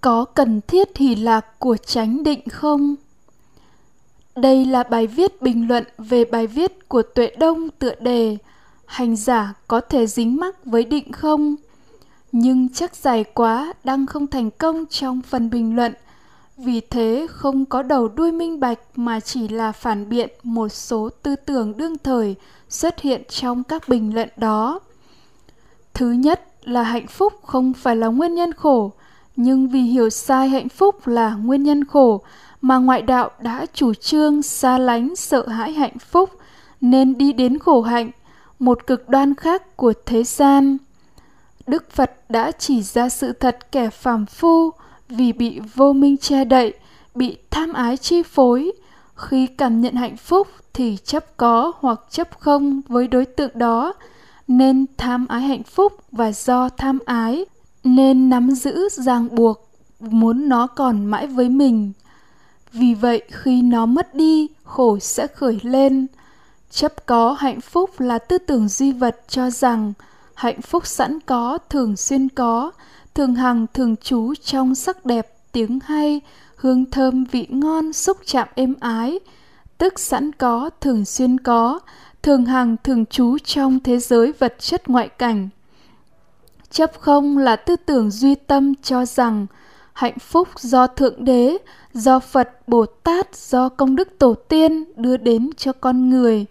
có cần thiết hỷ lạc của chánh định không? Đây là bài viết bình luận về bài viết của tuệ đông tựa đề hành giả có thể dính mắc với định không? Nhưng chắc dài quá đang không thành công trong phần bình luận, vì thế không có đầu đuôi minh bạch mà chỉ là phản biện một số tư tưởng đương thời xuất hiện trong các bình luận đó. Thứ nhất là hạnh phúc không phải là nguyên nhân khổ nhưng vì hiểu sai hạnh phúc là nguyên nhân khổ, mà ngoại đạo đã chủ trương xa lánh sợ hãi hạnh phúc, nên đi đến khổ hạnh, một cực đoan khác của thế gian. Đức phật đã chỉ ra sự thật kẻ phàm phu vì bị vô minh che đậy, bị tham ái chi phối. Khi cảm nhận hạnh phúc thì chấp có hoặc chấp không với đối tượng đó, nên tham ái hạnh phúc và do tham ái nên nắm giữ ràng buộc muốn nó còn mãi với mình. Vì vậy, khi nó mất đi, khổ sẽ khởi lên. Chấp có hạnh phúc là tư tưởng duy vật cho rằng hạnh phúc sẵn có, thường xuyên có, thường hằng, thường trú trong sắc đẹp, tiếng hay, hương thơm, vị ngon, xúc chạm êm ái. Tức sẵn có, thường xuyên có, thường hằng, thường trú trong thế giới vật chất ngoại cảnh chấp không là tư tưởng duy tâm cho rằng hạnh phúc do thượng đế, do phật bồ tát, do công đức tổ tiên đưa đến cho con người.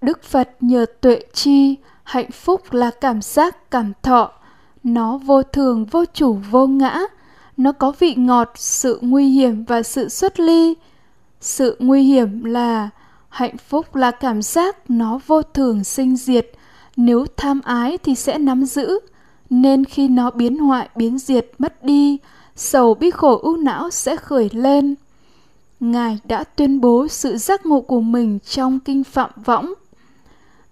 Đức phật nhờ tuệ chi, hạnh phúc là cảm giác, cảm thọ. Nó vô thường, vô chủ, vô ngã. Nó có vị ngọt, sự nguy hiểm và sự xuất ly. Sự nguy hiểm là hạnh phúc là cảm giác nó vô thường, sinh diệt nếu tham ái thì sẽ nắm giữ, nên khi nó biến hoại, biến diệt, mất đi, sầu bi khổ ưu não sẽ khởi lên. Ngài đã tuyên bố sự giác ngộ của mình trong kinh phạm võng.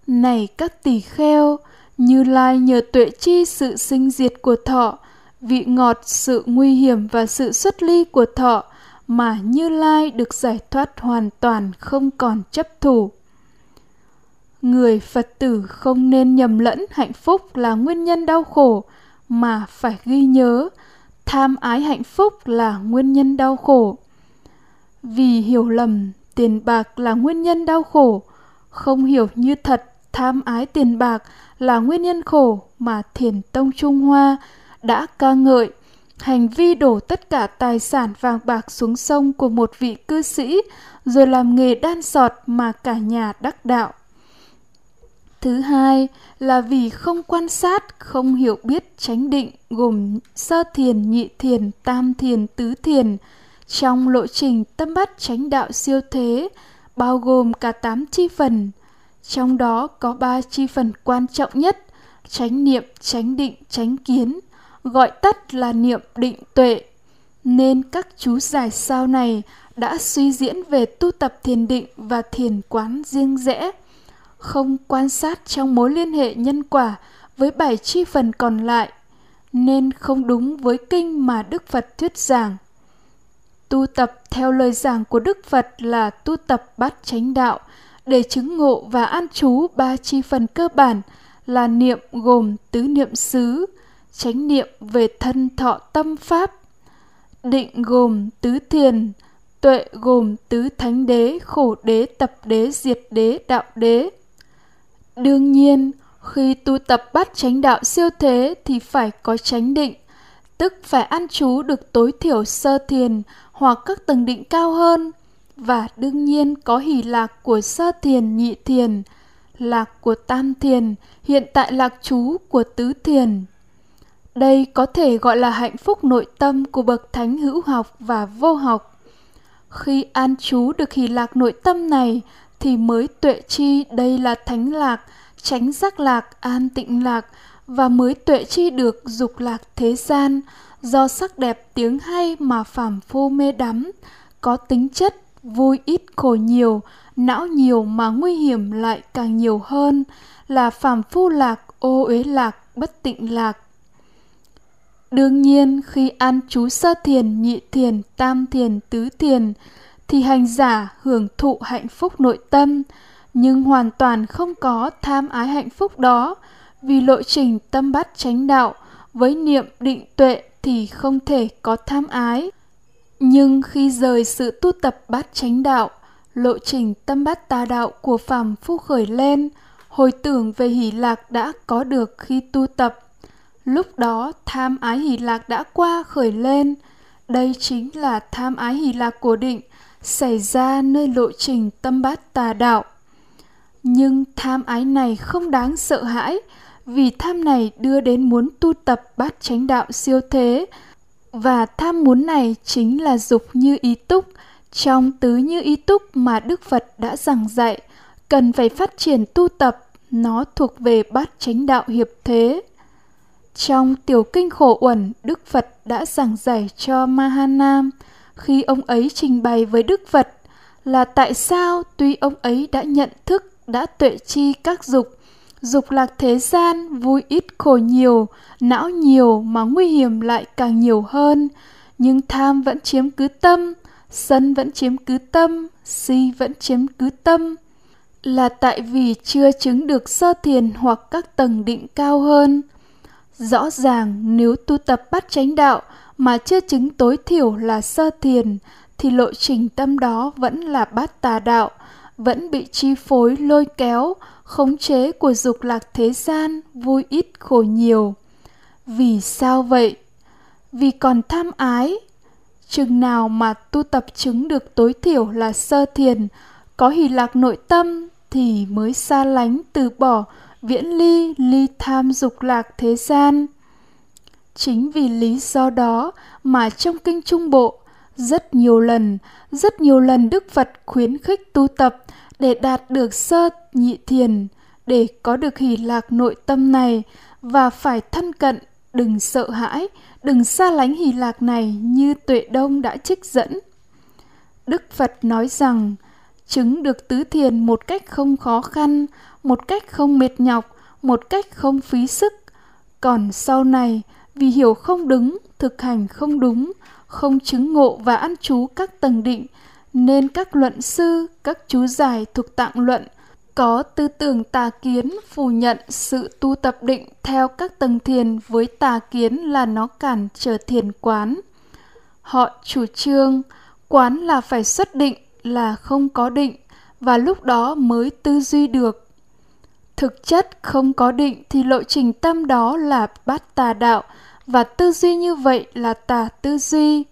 Này các tỳ kheo, như lai nhờ tuệ chi sự sinh diệt của thọ, vị ngọt, sự nguy hiểm và sự xuất ly của thọ mà như lai được giải thoát hoàn toàn không còn chấp thủ người phật tử không nên nhầm lẫn hạnh phúc là nguyên nhân đau khổ, mà phải ghi nhớ, tham ái hạnh phúc là nguyên nhân đau khổ. Vì hiểu lầm, tiền bạc là nguyên nhân đau khổ. Không hiểu như thật, tham ái tiền bạc là nguyên nhân khổ mà thiền tông trung hoa đã ca ngợi. Hành vi đổ tất cả tài sản vàng bạc xuống sông của một vị cư sĩ, rồi làm nghề đan sọt mà cả nhà đắc đạo thứ hai là vì không quan sát, không hiểu biết chánh định gồm sơ thiền, nhị thiền, tam thiền, tứ thiền. Trong lộ trình tâm bắt chánh đạo siêu thế, bao gồm cả tám chi phần, trong đó có ba chi phần quan trọng nhất, chánh niệm, chánh định, chánh kiến, gọi tắt là niệm định tuệ. Nên các chú giải sau này đã suy diễn về tu tập thiền định và thiền quán riêng rẽ không quan sát trong mối liên hệ nhân quả với bảy chi phần còn lại, nên không đúng với kinh mà đức phật thuyết giảng. Tu tập theo lời giảng của đức phật là tu tập bát chánh đạo, để chứng ngộ và an trú ba chi phần cơ bản là niệm gồm tứ niệm xứ, chánh niệm về thân thọ tâm pháp, định gồm tứ thiền, tuệ gồm tứ thánh đế, khổ đế, tập đế, diệt đế, đạo đế đương nhiên, khi tu tập bắt chánh đạo siêu thế thì phải có chánh định, tức phải ăn trú được tối thiểu sơ thiền hoặc các tầng định cao hơn và đương nhiên có hỷ lạc của sơ thiền, nhị thiền, lạc của tam thiền, hiện tại lạc trú của tứ thiền đây có thể gọi là hạnh phúc nội tâm của bậc thánh hữu học và vô học. Khi an chú được hỷ lạc nội tâm này thì mới tuệ chi đây là thánh lạc, tránh giác lạc, an tịnh lạc và mới tuệ chi được dục lạc thế gian. Do sắc đẹp tiếng hay mà phàm phu mê đắm, có tính chất vui ít khổ nhiều, não nhiều mà nguy hiểm lại càng nhiều hơn là phàm phu lạc, ô uế lạc, bất tịnh lạc. Đương nhiên khi ăn chú sơ thiền, nhị thiền, tam thiền, tứ thiền thì hành giả hưởng thụ hạnh phúc nội tâm nhưng hoàn toàn không có tham ái hạnh phúc đó vì lộ trình tâm bắt chánh đạo với niệm định tuệ thì không thể có tham ái. Nhưng khi rời sự tu tập bát chánh đạo, lộ trình tâm bát tà đạo của phàm phu khởi lên, hồi tưởng về hỷ lạc đã có được khi tu tập. Lúc đó tham ái hỷ lạc đã qua khởi lên. Đây chính là tham ái hỷ lạc của định xảy ra nơi lộ trình tâm bát tà đạo. Nhưng tham ái này không đáng sợ hãi, vì tham này đưa đến muốn tu tập bát chánh đạo siêu thế, và tham muốn này chính là dục như ý túc, trong tứ như ý túc mà Đức Phật đã giảng dạy, cần phải phát triển tu tập, nó thuộc về bát chánh đạo hiệp thế. Trong tiểu kinh khổ uẩn, Đức Phật đã giảng giải cho Mahanam khi ông ấy trình bày với Đức Phật là tại sao tuy ông ấy đã nhận thức, đã tuệ chi các dục, dục lạc thế gian vui ít khổ nhiều, não nhiều mà nguy hiểm lại càng nhiều hơn, nhưng tham vẫn chiếm cứ tâm, sân vẫn chiếm cứ tâm, si vẫn chiếm cứ tâm là tại vì chưa chứng được sơ thiền hoặc các tầng định cao hơn. Rõ ràng nếu tu tập bắt chánh đạo mà chưa chứng tối thiểu là sơ thiền thì lộ trình tâm đó vẫn là bát tà đạo, vẫn bị chi phối lôi kéo, khống chế của dục lạc thế gian, vui ít khổ nhiều. Vì sao vậy? Vì còn tham ái. Chừng nào mà tu tập chứng được tối thiểu là sơ thiền, có hỷ lạc nội tâm thì mới xa lánh từ bỏ viễn ly ly tham dục lạc thế gian. Chính vì lý do đó mà trong kinh Trung Bộ, rất nhiều lần, rất nhiều lần Đức Phật khuyến khích tu tập để đạt được sơ nhị thiền, để có được hỷ lạc nội tâm này và phải thân cận, đừng sợ hãi, đừng xa lánh hỷ lạc này như Tuệ Đông đã trích dẫn. Đức Phật nói rằng, chứng được tứ thiền một cách không khó khăn, một cách không mệt nhọc, một cách không phí sức. Còn sau này, vì hiểu không đúng, thực hành không đúng, không chứng ngộ và ăn chú các tầng định, nên các luận sư, các chú giải thuộc tạng luận có tư tưởng tà kiến phủ nhận sự tu tập định theo các tầng thiền với tà kiến là nó cản trở thiền quán. Họ chủ trương quán là phải xuất định là không có định và lúc đó mới tư duy được. Thực chất không có định thì lộ trình tâm đó là bát tà đạo và tư duy như vậy là tà tư duy.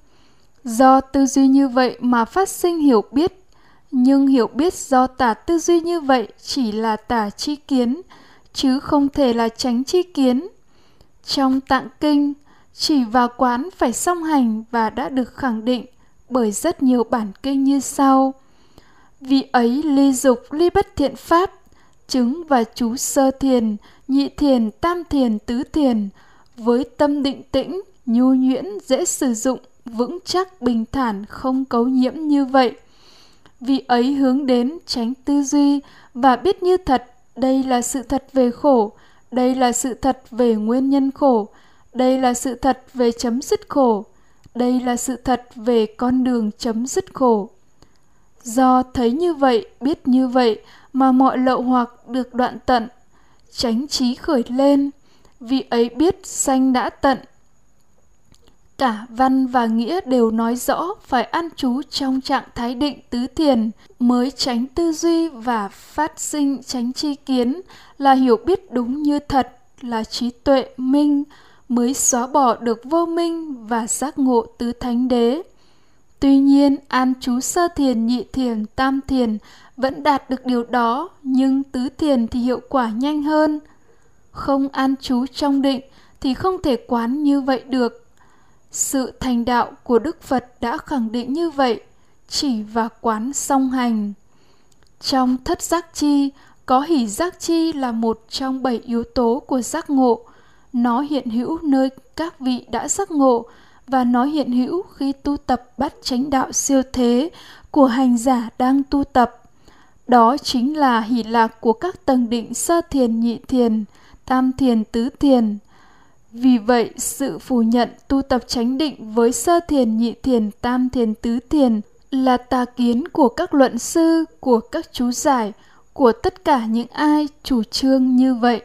Do tư duy như vậy mà phát sinh hiểu biết, nhưng hiểu biết do tà tư duy như vậy chỉ là tà chi kiến, chứ không thể là tránh chi kiến. Trong tạng kinh, chỉ vào quán phải song hành và đã được khẳng định bởi rất nhiều bản kinh như sau. Vì ấy ly dục ly bất thiện pháp, chứng và chú sơ thiền, nhị thiền, tam thiền, tứ thiền, với tâm định tĩnh, nhu nhuyễn, dễ sử dụng, vững chắc, bình thản, không cấu nhiễm như vậy. Vì ấy hướng đến tránh tư duy và biết như thật, đây là sự thật về khổ, đây là sự thật về nguyên nhân khổ, đây là sự thật về chấm dứt khổ, đây là sự thật về con đường chấm dứt khổ. Do thấy như vậy, biết như vậy mà mọi lậu hoặc được đoạn tận, tránh trí khởi lên, vì ấy biết sanh đã tận. Cả văn và nghĩa đều nói rõ phải ăn trú trong trạng thái định tứ thiền mới tránh tư duy và phát sinh tránh chi kiến là hiểu biết đúng như thật là trí tuệ minh mới xóa bỏ được vô minh và giác ngộ tứ thánh đế. Tuy nhiên, an chú sơ thiền, nhị thiền, tam thiền vẫn đạt được điều đó, nhưng tứ thiền thì hiệu quả nhanh hơn. Không an chú trong định thì không thể quán như vậy được. Sự thành đạo của Đức Phật đã khẳng định như vậy, chỉ và quán song hành. Trong thất giác chi, có hỷ giác chi là một trong bảy yếu tố của giác ngộ. Nó hiện hữu nơi các vị đã giác ngộ và nó hiện hữu khi tu tập bắt chánh đạo siêu thế của hành giả đang tu tập. Đó chính là hỷ lạc của các tầng định sơ thiền nhị thiền, tam thiền tứ thiền. Vì vậy, sự phủ nhận tu tập chánh định với sơ thiền nhị thiền tam thiền tứ thiền là tà kiến của các luận sư, của các chú giải, của tất cả những ai chủ trương như vậy.